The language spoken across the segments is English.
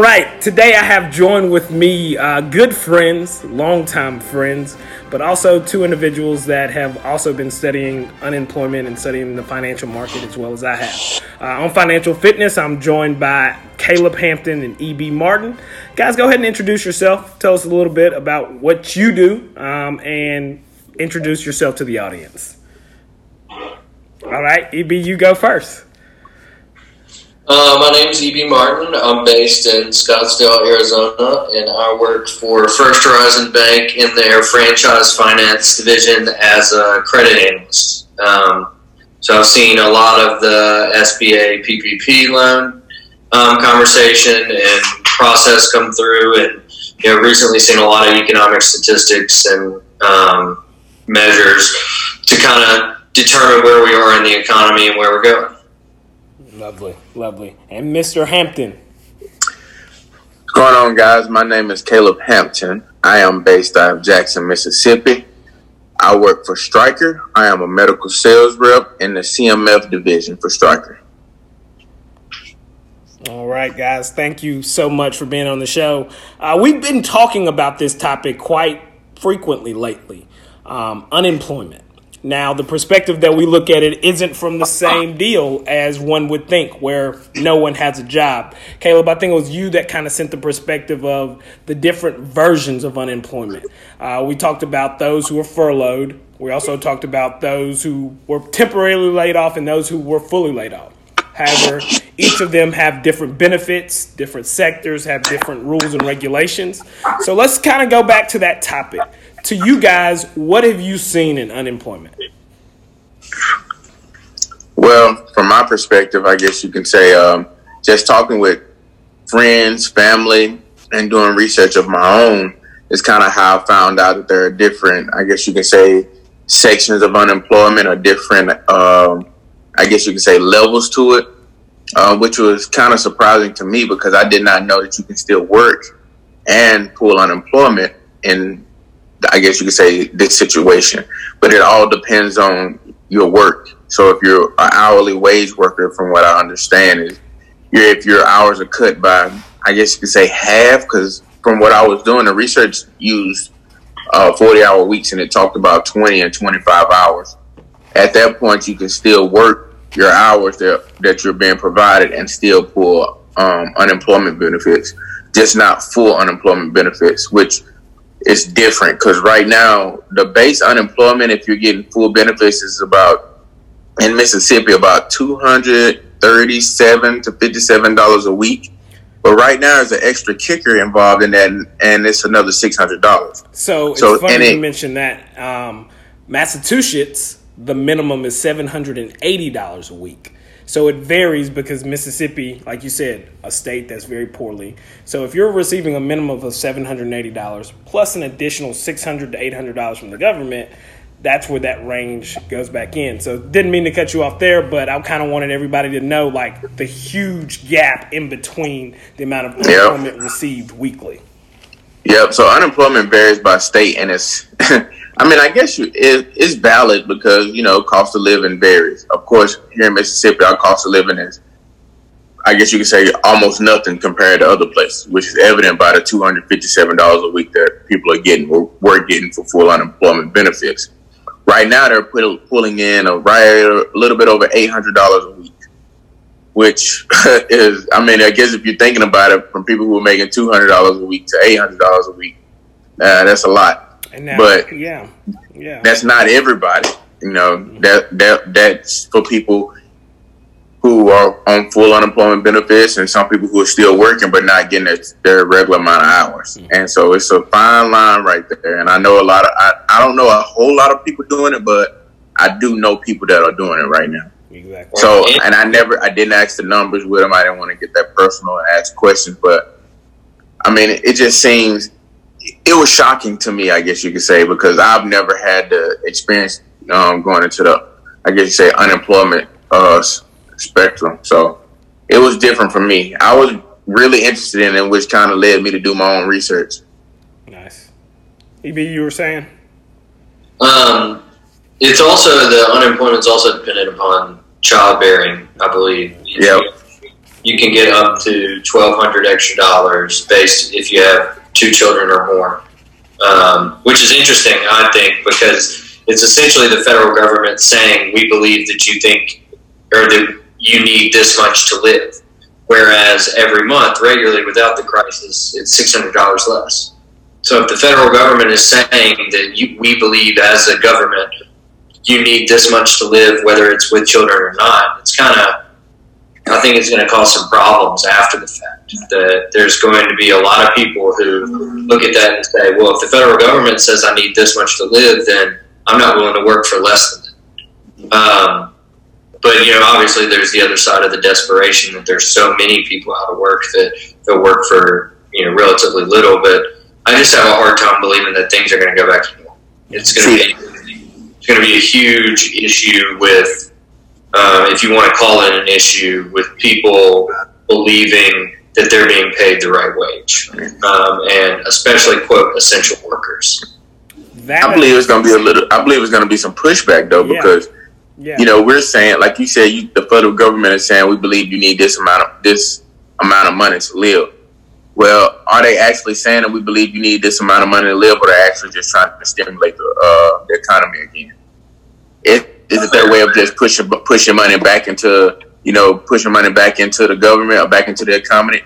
All right, today I have joined with me uh, good friends, longtime friends, but also two individuals that have also been studying unemployment and studying the financial market as well as I have. Uh, on financial fitness, I'm joined by Caleb Hampton and EB Martin. Guys, go ahead and introduce yourself. Tell us a little bit about what you do um, and introduce yourself to the audience. All right, EB, you go first. Uh, my name is E.B. Martin. I'm based in Scottsdale, Arizona, and I work for First Horizon Bank in their franchise finance division as a credit analyst. Um, so I've seen a lot of the SBA PPP loan um, conversation and process come through, and you know, recently seen a lot of economic statistics and um, measures to kind of determine where we are in the economy and where we're going. Lovely, lovely. And Mr. Hampton. What's going on, guys? My name is Caleb Hampton. I am based out of Jackson, Mississippi. I work for Stryker. I am a medical sales rep in the CMF division for Stryker. All right, guys. Thank you so much for being on the show. Uh, we've been talking about this topic quite frequently lately um, unemployment. Now, the perspective that we look at it isn't from the same deal as one would think, where no one has a job. Caleb, I think it was you that kind of sent the perspective of the different versions of unemployment. Uh, we talked about those who were furloughed. We also talked about those who were temporarily laid off and those who were fully laid off. However, each of them have different benefits, different sectors have different rules and regulations. So let's kind of go back to that topic to you guys, what have you seen in unemployment? Well, from my perspective, I guess you can say um, just talking with friends, family, and doing research of my own is kind of how I found out that there are different, I guess you can say, sections of unemployment or different, um, I guess you can say, levels to it, uh, which was kind of surprising to me because I did not know that you can still work and pull unemployment in I guess you could say this situation, but it all depends on your work. So if you're an hourly wage worker, from what I understand, is if your hours are cut by, I guess you could say half, because from what I was doing, the research used uh, 40 hour weeks and it talked about 20 and 25 hours. At that point, you can still work your hours that, that you're being provided and still pull um, unemployment benefits, just not full unemployment benefits, which it's different because right now the base unemployment, if you're getting full benefits, is about in Mississippi about two hundred thirty-seven to fifty-seven dollars a week. But right now, there's an extra kicker involved in that, and it's another six hundred dollars. So, so it's funny you it, mention that. Um, Massachusetts, the minimum is seven hundred and eighty dollars a week. So it varies because Mississippi, like you said, a state that's very poorly. So if you're receiving a minimum of $780 plus an additional 600 to $800 from the government, that's where that range goes back in. So didn't mean to cut you off there, but I kind of wanted everybody to know like the huge gap in between the amount of unemployment yep. received weekly. Yep. So unemployment varies by state, and it's I mean, I guess you, it, it's valid because you know cost of living varies. Of course, here in Mississippi, our cost of living is, I guess you could say, almost nothing compared to other places, which is evident by the two hundred fifty-seven dollars a week that people are getting or were getting for full unemployment benefits. Right now, they're put, pulling in a right a little bit over eight hundred dollars a week, which is, I mean, I guess if you're thinking about it, from people who are making two hundred dollars a week to eight hundred dollars a week, uh, that's a lot. Now, but yeah, yeah, that's not everybody. You know mm-hmm. that that that's for people who are on full unemployment benefits and some people who are still working but not getting their, their regular amount of hours. Mm-hmm. And so it's a fine line right there. And I know a lot of I, I don't know a whole lot of people doing it, but I do know people that are doing it right now. Exactly. So and I never I didn't ask the numbers with them. I didn't want to get that personal and ask questions, but I mean it, it just seems it was shocking to me, I guess you could say, because I've never had the experience um, going into the, I guess you say, unemployment uh, spectrum. So it was different for me. I was really interested in it, which kind of led me to do my own research. Nice. EB, you were saying? Um, it's also the unemployment is also dependent upon childbearing, I believe. Yep. you can get up to twelve hundred extra dollars based if you have two children or more, um, which is interesting, I think, because it's essentially the federal government saying we believe that you think or that you need this much to live, whereas every month regularly without the crisis it's six hundred dollars less. So if the federal government is saying that you, we believe as a government you need this much to live, whether it's with children or not, it's kind of I think it's going to cause some problems after the fact. That there's going to be a lot of people who look at that and say, "Well, if the federal government says I need this much to live, then I'm not willing to work for less than that." Um, but you know, obviously, there's the other side of the desperation that there's so many people out of work that they'll work for you know relatively little. But I just have a hard time believing that things are going to go back to normal. It's going to be it's going to be a huge issue with uh, if you want to call it an issue with people believing that they're being paid the right wage, um, and especially quote essential workers. That I believe it's going to be a little. I believe it's going to be some pushback though, yeah. because yeah. you know we're saying, like you said, you, the federal government is saying we believe you need this amount of this amount of money to live. Well, are they actually saying that we believe you need this amount of money to live, or they're actually just trying to stimulate the, uh, the economy again? It, is it their way of just pushing pushing money back into you know pushing money back into the government or back into the economy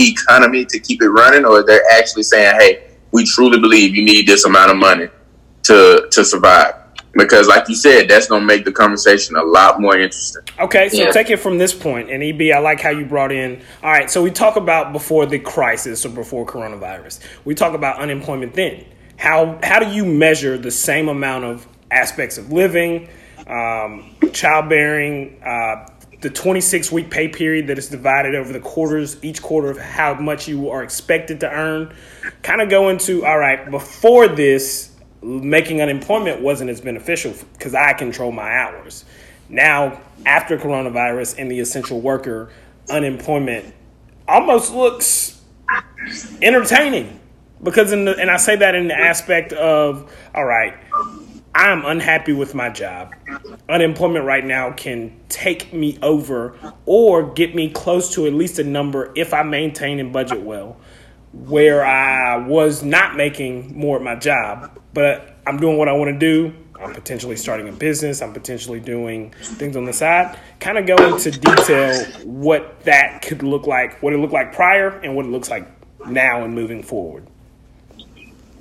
economy to keep it running, or they're actually saying, hey, we truly believe you need this amount of money to to survive? Because, like you said, that's going to make the conversation a lot more interesting. Okay, so yeah. take it from this point, and EB, I like how you brought in. All right, so we talk about before the crisis or before coronavirus. We talk about unemployment then. How how do you measure the same amount of aspects of living, um, childbearing, uh, the 26 week pay period that is divided over the quarters, each quarter of how much you are expected to earn. Kind of go into, all right, before this, making unemployment wasn't as beneficial because I control my hours. Now, after coronavirus and the essential worker, unemployment almost looks entertaining because in the, and I say that in the aspect of all right, I'm unhappy with my job. Unemployment right now can take me over or get me close to at least a number if I maintain and budget well, where I was not making more at my job, but I'm doing what I want to do. I'm potentially starting a business. I'm potentially doing things on the side. Kind of go into detail what that could look like, what it looked like prior, and what it looks like now and moving forward.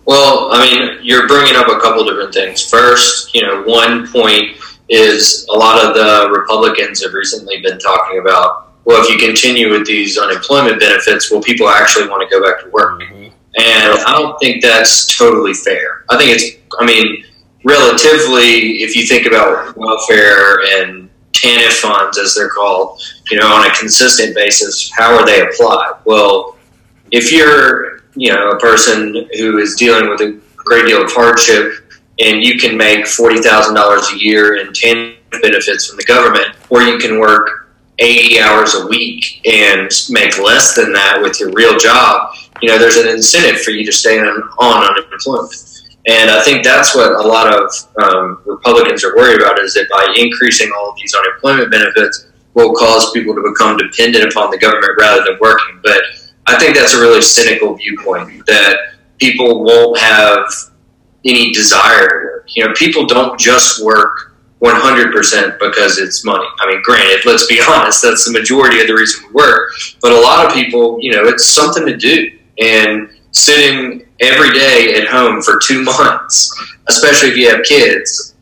Well, I mean, you're bringing up a couple different things. First, you know, one point is a lot of the Republicans have recently been talking about, well, if you continue with these unemployment benefits, will people actually want to go back to work? Mm-hmm. And I don't think that's totally fair. I think it's, I mean, relatively, if you think about welfare and TANF funds, as they're called, you know, on a consistent basis, how are they applied? Well, if you're you know a person who is dealing with a great deal of hardship, and you can make forty thousand dollars a year in TANF benefits from the government, or you can work eighty hours a week and make less than that with your real job. You know, there's an incentive for you to stay on, on unemployment. And I think that's what a lot of um, Republicans are worried about is that by increasing all of these unemployment benefits will cause people to become dependent upon the government rather than working. But I think that's a really cynical viewpoint that people won't have any desire. You know, people don't just work 100% because it's money. I mean, granted, let's be honest, that's the majority of the reason we work. But a lot of people, you know, it's something to do. And sitting every day at home for two months, especially if you have kids,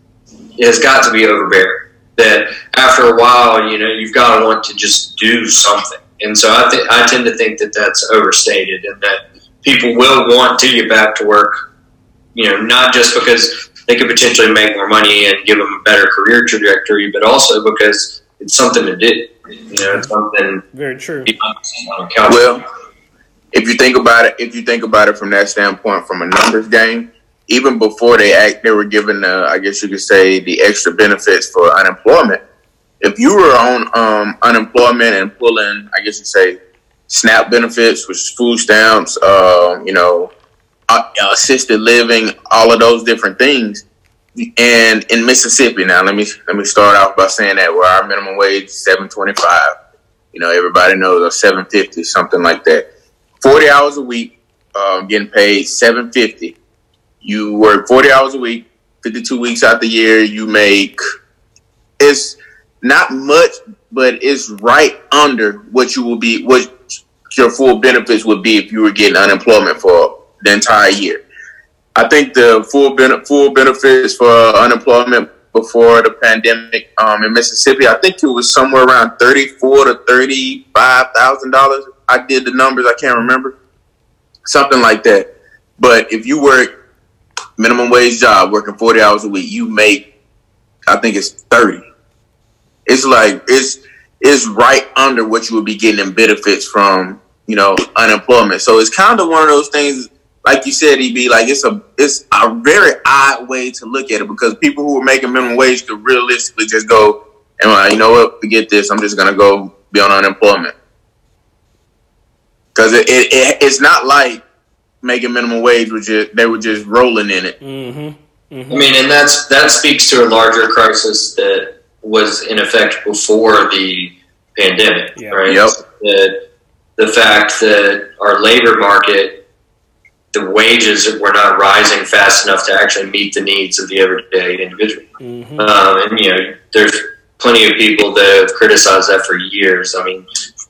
has got to be overbearing. That after a while, you know, you've got to want to just do something. And so I, th- I tend to think that that's overstated and that people will want to get back to work, you know, not just because they could potentially make more money and give them a better career trajectory, but also because it's something to do. You know, it's something very true. Well, if you think about it, if you think about it from that standpoint, from a numbers game, even before they act, they were given, uh, I guess you could say, the extra benefits for unemployment if you were on um, unemployment and pulling, I guess you say, SNAP benefits, which is food stamps, uh, you know, assisted living, all of those different things. And in Mississippi, now let me let me start off by saying that where our minimum wage is seven twenty five. You know, everybody knows a seven fifty, something like that. Forty hours a week, um, getting paid seven fifty. You work forty hours a week, fifty two weeks out the year. You make it's not much, but it's right under what you will be what your full benefits would be if you were getting unemployment for the entire year. I think the full ben- full benefits for unemployment before the pandemic um, in Mississippi, I think it was somewhere around thirty four to thirty five thousand dollars. I did the numbers, I can't remember, something like that. But if you work minimum wage job, working forty hours a week, you make, I think it's thirty. It's like it's it's right under what you would be getting in benefits from you know unemployment. So it's kind of one of those things like you said, EB, like it's a it's a very odd way to look at it because people who are making minimum wage could realistically just go and like, you know what, forget this, I'm just gonna go be on unemployment. Because it, it, it, it's not like making minimum wage was just they were just rolling in it. Mm-hmm. Mm-hmm. I mean, and that's that speaks to a larger crisis that was in effect before the pandemic, Yeah. right? Yep. The, the fact that our labor market the wages were not rising fast enough to actually meet the needs of the everyday individual. Mm-hmm. Um, and you know, there's plenty of people that have criticized that for years. I mean,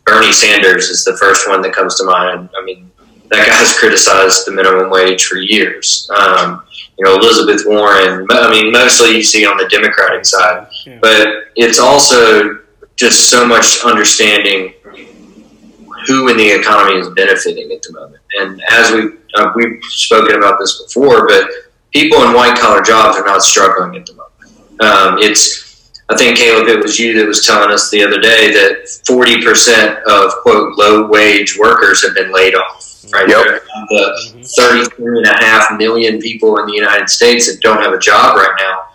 Bernie Sanders is the first one that comes to mind. I mean, that guy's criticized the minimum wage for years. Um, you know, Elizabeth Warren. I mean, mostly you see on the Democratic side, Yeah. but it's also just so much understanding who in the economy is benefiting at the moment. And as we uh, we've spoken about this before, but people in white collar jobs are not struggling at the moment. Um, it's I think Caleb, it was you that was telling us the other day that forty percent of quote low wage workers have been laid off. Right, Yep. the thirty-three and a half million people in the United States that don't have a job right now.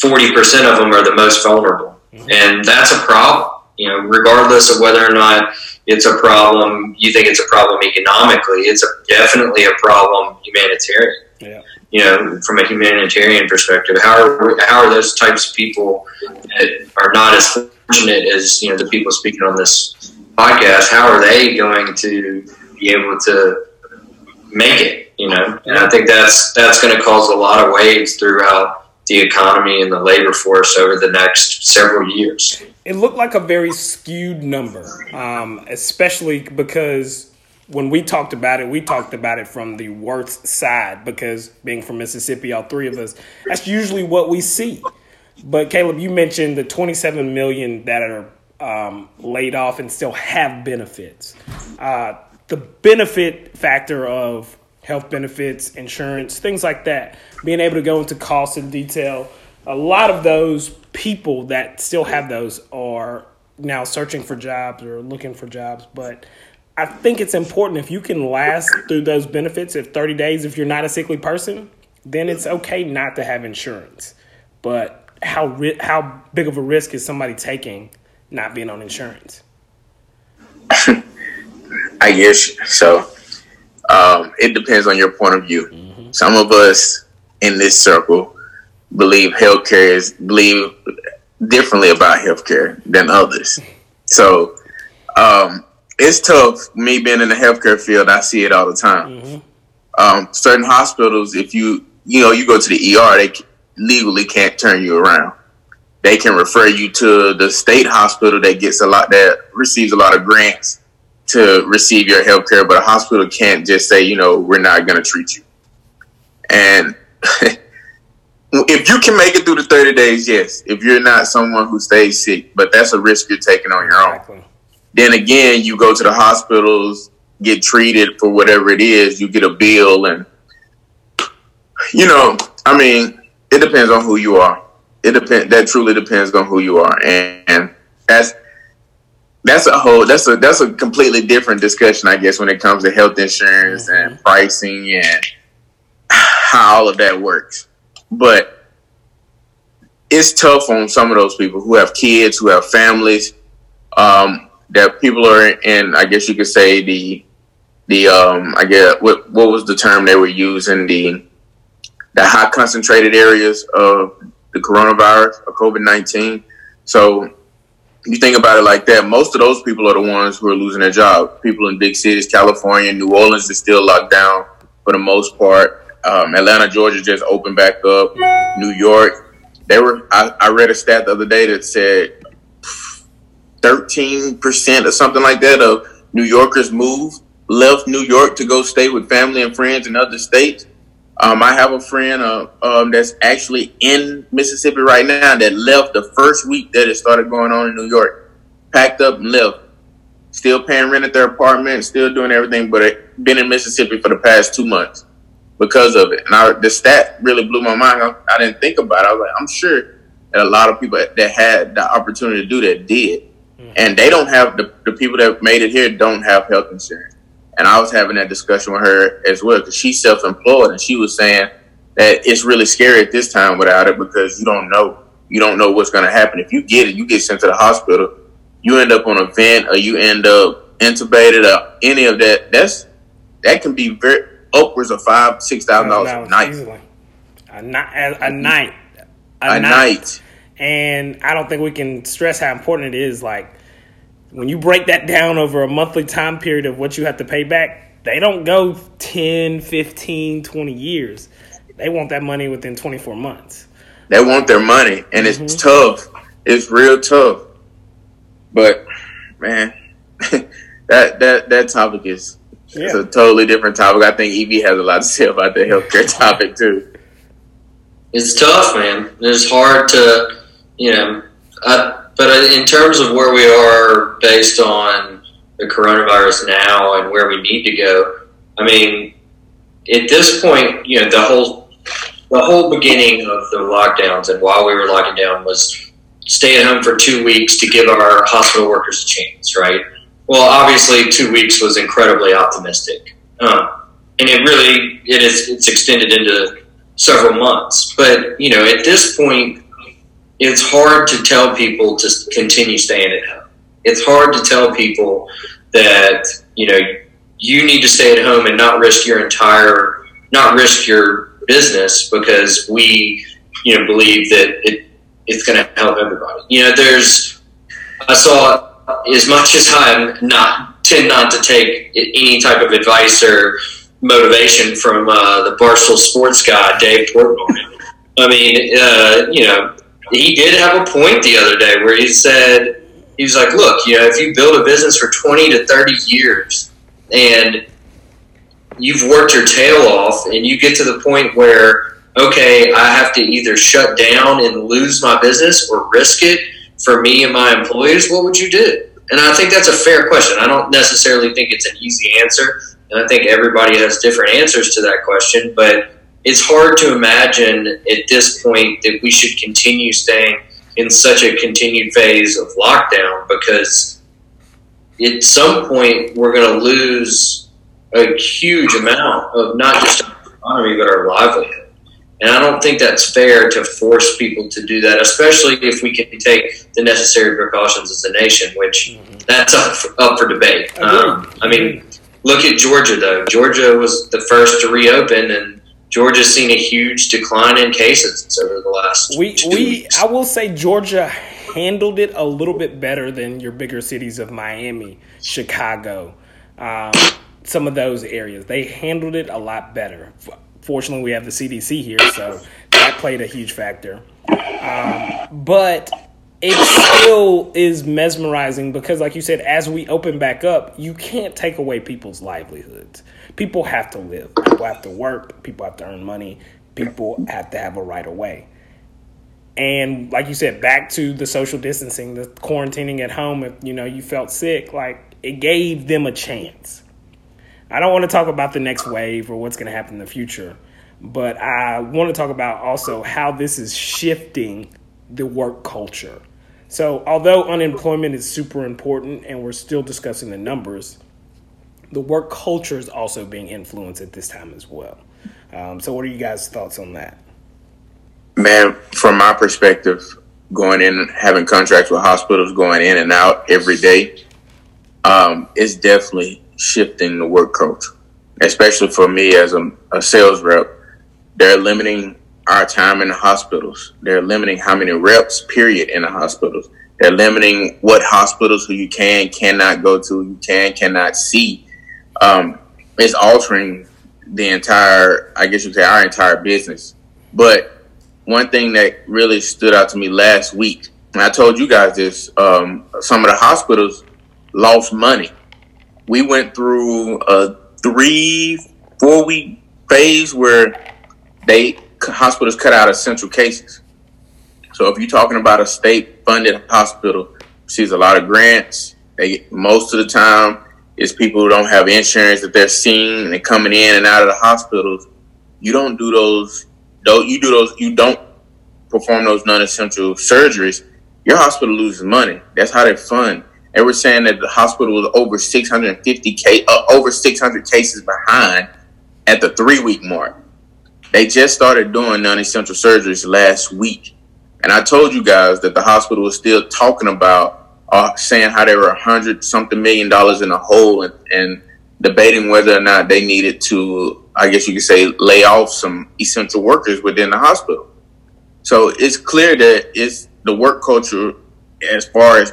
Forty percent of them are the most vulnerable, mm-hmm. and that's a problem. You know, regardless of whether or not it's a problem, you think it's a problem economically. It's a, definitely a problem humanitarian. Yeah. You know, from a humanitarian perspective, how are how are those types of people that are not as fortunate as you know the people speaking on this podcast? How are they going to be able to make it? You know, and I think that's that's going to cause a lot of waves throughout the economy and the labor force over the next several years. It looked like a very skewed number, um, especially because when we talked about it, we talked about it from the worst side because being from Mississippi, all three of us, that's usually what we see. But Caleb, you mentioned the 27 million that are um, laid off and still have benefits. Uh, the benefit factor of health benefits, insurance, things like that, being able to go into cost and detail. A lot of those people that still have those are now searching for jobs or looking for jobs. But I think it's important if you can last through those benefits, if 30 days, if you're not a sickly person, then it's okay not to have insurance. But how ri- how big of a risk is somebody taking not being on insurance? I guess so. Um, it depends on your point of view. Some of us in this circle believe healthcare is believe differently about healthcare than others. So um, it's tough. Me being in the healthcare field, I see it all the time. Um, certain hospitals, if you you know you go to the ER, they c- legally can't turn you around. They can refer you to the state hospital that gets a lot that receives a lot of grants to receive your health care, but a hospital can't just say, you know, we're not going to treat you. And if you can make it through the 30 days, yes. If you're not someone who stays sick, but that's a risk you're taking on your own. Exactly. Then again, you go to the hospitals, get treated for whatever it is, you get a bill, and, you know, I mean, it depends on who you are. It depends. That truly depends on who you are, and, and that's that's a whole that's a that's a completely different discussion, I guess, when it comes to health insurance and pricing and how all of that works. But it's tough on some of those people who have kids, who have families, um, that people are in. I guess you could say the the um, I guess what what was the term they were using the the high concentrated areas of the coronavirus or COVID nineteen. So you think about it like that, most of those people are the ones who are losing their job. People in big cities, California, New Orleans is still locked down for the most part. Um, Atlanta, Georgia just opened back up. New York, they were. I, I read a stat the other day that said thirteen percent or something like that of New Yorkers moved left New York to go stay with family and friends in other states. Um, I have a friend uh, um, that's actually in Mississippi right now that left the first week that it started going on in New York, packed up and left. Still paying rent at their apartment, still doing everything, but been in Mississippi for the past two months because of it. And I, the stat really blew my mind. I, I, didn't think about it. I was like, I'm sure that a lot of people that had the opportunity to do that did. Mm-hmm. And they don't have, the, the people that made it here don't have health insurance. And I was having that discussion with her as well because she's self employed and she was saying that it's really scary at this time without it because you don't know. You don't know what's going to happen. If you get it, you get sent to the hospital, you end up on a vent or you end up intubated or any of that. That's that can be very upwards of five, six thousand dollars a night. Easily. A, night, a, a night. A, a night. night. And I don't think we can stress how important it is. Like when you break that down over a monthly time period of what you have to pay back, they don't go 10, 15, 20 years. They want that money within 24 months. They want their money, and it's mm-hmm. tough. It's real tough. But man, that that that topic is yeah. it's a totally different topic. I think EB has a lot to say about the healthcare topic too. It's tough, man. It's hard to, you know, I, but in terms of where we are based on the coronavirus now and where we need to go, I mean, at this point, you know, the whole the whole beginning of the lockdowns and while we were locking down was stay at home for two weeks to give our hospital workers a chance, right? Well, obviously, two weeks was incredibly optimistic, uh, and it really it is it's extended into several months. But you know, at this point, it's hard to tell people to continue staying at home. It's hard to tell people that you know you need to stay at home and not risk your entire, not risk your business because we you know believe that it it's going to help everybody. You know, there's I saw as much as I'm not tend not to take any type of advice or motivation from uh, the Barstool Sports guy Dave Portnoy. I mean, uh, you know, he did have a point the other day where he said he was like, "Look, you know, if you build a business for twenty to thirty years and you've worked your tail off, and you get to the point where okay, I have to either shut down and lose my business or risk it for me and my employees, what would you do?" And I think that's a fair question. I don't necessarily think it's an easy answer, and I think everybody has different answers to that question, but it's hard to imagine at this point that we should continue staying in such a continued phase of lockdown because at some point we're going to lose a huge amount of not just our economy but our livelihood. And I don't think that's fair to force people to do that, especially if we can take the necessary precautions as a nation, which mm-hmm. that's up for, up for debate. Um, I mean, look at Georgia, though. Georgia was the first to reopen, and Georgia's seen a huge decline in cases over the last. We we weeks. I will say Georgia handled it a little bit better than your bigger cities of Miami, Chicago, um, some of those areas. They handled it a lot better. Fortunately, we have the CDC here, so that played a huge factor. Um, but it still is mesmerizing because, like you said, as we open back up, you can't take away people's livelihoods people have to live. People have to work. People have to earn money. People have to have a right of way. And like you said, back to the social distancing, the quarantining at home. If you know you felt sick, like it gave them a chance. I don't want to talk about the next wave or what's going to happen in the future, but I want to talk about also how this is shifting the work culture. So, although unemployment is super important and we're still discussing the numbers, the work culture is also being influenced at this time as well. Um, so, what are you guys' thoughts on that? Man, from my perspective, going in having contracts with hospitals, going in and out every day, um, it's definitely shifting the work culture. Especially for me as a, a sales rep, they're limiting our time in the hospitals. They're limiting how many reps, period, in the hospitals. They're limiting what hospitals who you can cannot go to, you can cannot see. Um, it's altering the entire, I guess you could say, our entire business. But one thing that really stood out to me last week, and I told you guys this, um, some of the hospitals lost money. We went through a three, four week phase where they hospitals cut out essential cases. So if you're talking about a state funded hospital, sees a lot of grants. They most of the time is people who don't have insurance that they're seeing and they're coming in and out of the hospitals. You don't do those. Don't you do those? You don't perform those non-essential surgeries. Your hospital loses money. That's how they fund. They were saying that the hospital was over 650 case, uh, over 600 cases behind at the three week mark. They just started doing non-essential surgeries last week, and I told you guys that the hospital was still talking about uh, saying how they were a hundred something million dollars in a hole and, and debating whether or not they needed to, I guess you could say, lay off some essential workers within the hospital. So it's clear that it's the work culture as far as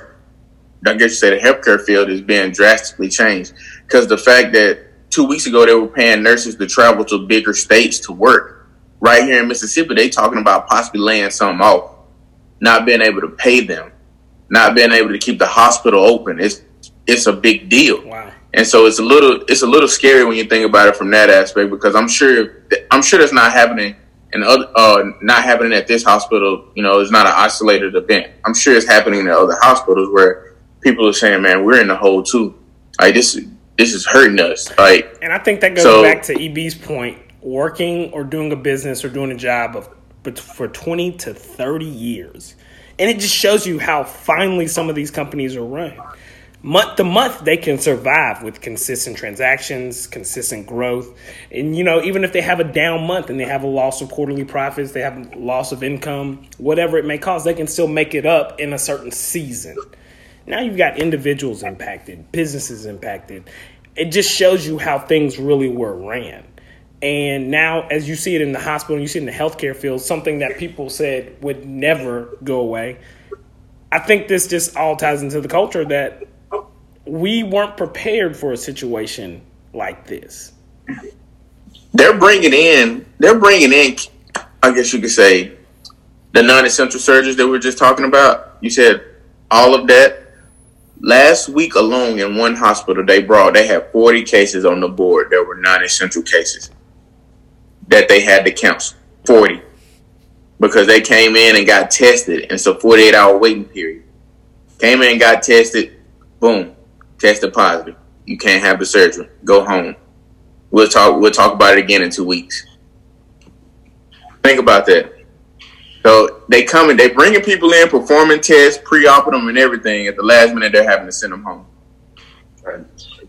I guess you say the healthcare field is being drastically changed because the fact that two weeks ago they were paying nurses to travel to bigger states to work. Right here in Mississippi, they talking about possibly laying some off, not being able to pay them, not being able to keep the hospital open. It's it's a big deal. Wow. And so it's a little it's a little scary when you think about it from that aspect because I'm sure I'm sure that's not happening and other, uh, not happening at this hospital. You know, it's not an isolated event. I'm sure it's happening at other hospitals where people are saying, "Man, we're in the hole too." Like this this is hurting us. Like, and I think that goes so, back to EB's point: working or doing a business or doing a job of for twenty to thirty years, and it just shows you how finely some of these companies are run. Month to month, they can survive with consistent transactions, consistent growth, and you know, even if they have a down month and they have a loss of quarterly profits, they have loss of income, whatever it may cause, they can still make it up in a certain season. Now you've got individuals impacted, businesses impacted. It just shows you how things really were ran. And now, as you see it in the hospital, you see it in the healthcare field, something that people said would never go away. I think this just all ties into the culture that we weren't prepared for a situation like this. They're bringing in, they're bringing in, I guess you could say, the non-essential surgeries that we are just talking about. You said all of that Last week alone in one hospital, they brought, they had 40 cases on the board that were non essential cases that they had to cancel. 40. Because they came in and got tested. And a 48 hour waiting period. Came in and got tested. Boom. Tested positive. You can't have the surgery. Go home. We'll talk, we'll talk about it again in two weeks. Think about that. So they coming, they bringing people in, performing tests, pre-oping them, and everything. At the last minute, they're having to send them home. Right.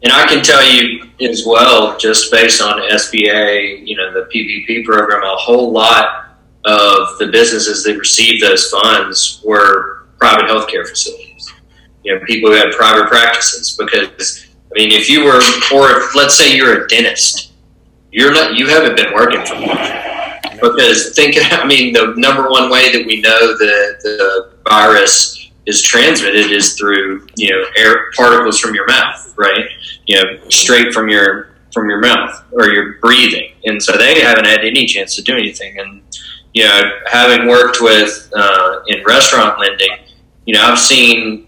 And I can tell you as well, just based on SBA, you know, the PPP program, a whole lot of the businesses that received those funds were private healthcare facilities. You know, people who had private practices. Because I mean, if you were, or if, let's say you're a dentist, you're not, you haven't been working for long because think, I mean, the number one way that we know that the virus is transmitted is through you know air particles from your mouth, right? You know, straight from your from your mouth or your breathing, and so they haven't had any chance to do anything. And you know, having worked with uh, in restaurant lending, you know, I've seen,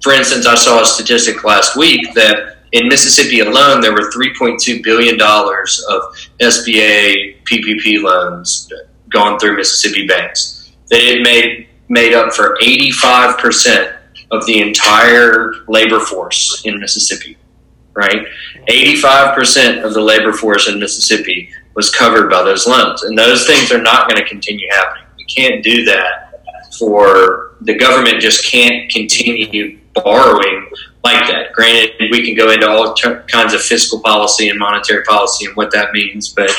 for instance, I saw a statistic last week that in Mississippi alone, there were $3.2 billion of SBA PPP loans going through Mississippi banks. It made, made up for 85% of the entire labor force in Mississippi, right? 85% of the labor force in Mississippi was covered by those loans. And those things are not going to continue happening. We can't do that for the government just can't continue borrowing like that. Granted, we can go into all t- kinds of fiscal policy and monetary policy and what that means, but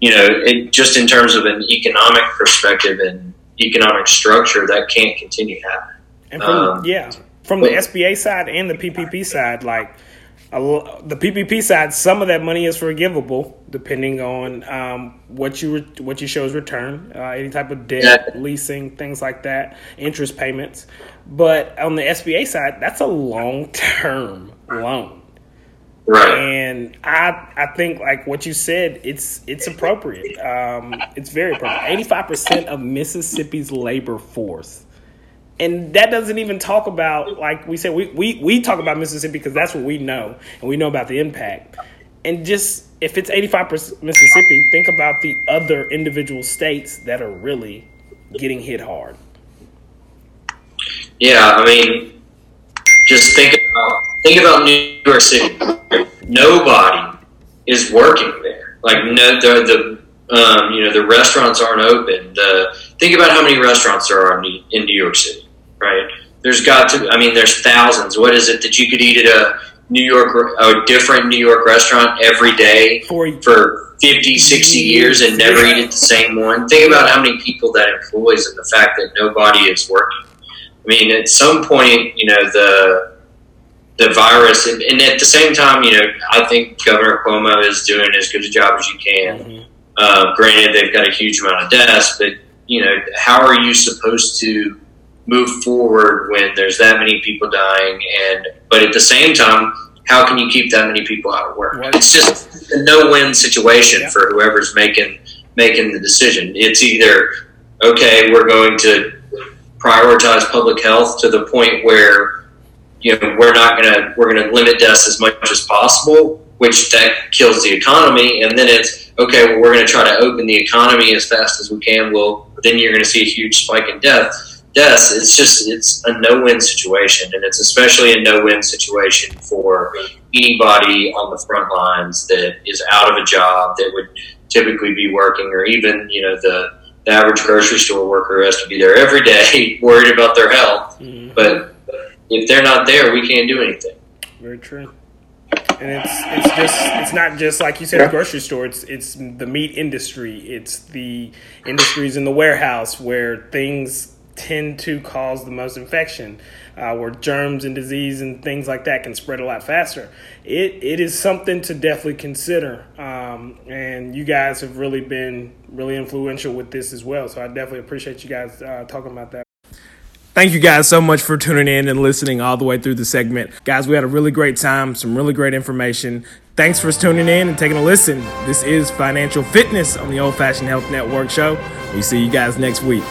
you know, it, just in terms of an economic perspective and economic structure, that can't continue happening. And from um, yeah, from the SBA side and the PPP side, like the PPP side, some of that money is forgivable depending on um, what you re- what you show as return, uh, any type of debt, yeah. leasing, things like that, interest payments. But on the SBA side, that's a long term loan. Right. And I I think like what you said, it's it's appropriate. Um, it's very appropriate. Eighty five percent of Mississippi's labor force and that doesn't even talk about like we said we, we, we talk about mississippi because that's what we know and we know about the impact and just if it's 85% mississippi think about the other individual states that are really getting hit hard yeah i mean just think about think about new york city nobody is working there like no the, the um, you know the restaurants aren't open the think about how many restaurants there are in new york city right? There's got to, I mean, there's thousands. What is it that you could eat at a New York, a different New York restaurant every day for, for 50, 60 years and never eat at the same one? Think about how many people that employs and the fact that nobody is working. I mean, at some point, you know, the, the virus, and, and, at the same time, you know, I think Governor Cuomo is doing as good a job as you can. Mm-hmm. Uh, granted, they've got a huge amount of deaths, but you know, how are you supposed to move forward when there's that many people dying and but at the same time how can you keep that many people out of work right. it's just a no-win situation yeah. for whoever's making making the decision it's either okay we're going to prioritize public health to the point where you know we're not going to we're to limit deaths as much as possible which that kills the economy. And then it's okay well we're going to try to open the economy as fast as we can. Well then you're going to see a huge spike in death yes, it's just it's a no-win situation, and it's especially a no-win situation for anybody on the front lines that is out of a job that would typically be working, or even you know the, the average grocery store worker has to be there every day, worried about their health. Mm-hmm. But if they're not there, we can't do anything. Very true. And it's it's just it's not just like you said, the grocery store. It's it's the meat industry. It's the industries in the warehouse where things tend to cause the most infection, uh, where germs and disease and things like that can spread a lot faster. It it is something to definitely consider, um, and you guys have really been really influential with this as well. So I definitely appreciate you guys uh, talking about that. Thank you guys so much for tuning in and listening all the way through the segment. Guys, we had a really great time, some really great information. Thanks for tuning in and taking a listen. This is Financial Fitness on the Old Fashioned Health Network show. We see you guys next week.